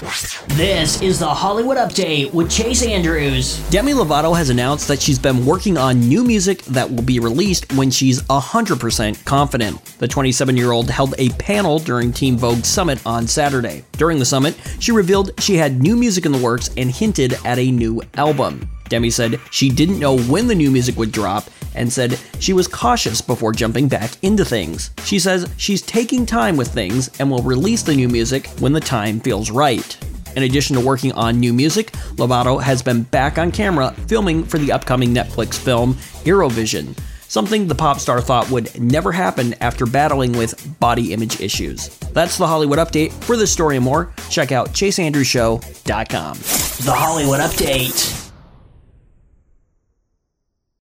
This is the Hollywood Update with Chase Andrews. Demi Lovato has announced that she's been working on new music that will be released when she's 100% confident. The 27 year old held a panel during Teen Vogue Summit on Saturday. During the summit, she revealed she had new music in the works and hinted at a new album. Demi said she didn't know when the new music would drop and said she was cautious before jumping back into things. She says she's taking time with things and will release the new music when the time feels right. In addition to working on new music, Lovato has been back on camera filming for the upcoming Netflix film Eurovision, something the pop star thought would never happen after battling with body image issues. That's the Hollywood Update. For this story and more, check out chaseandrewshow.com. The Hollywood Update.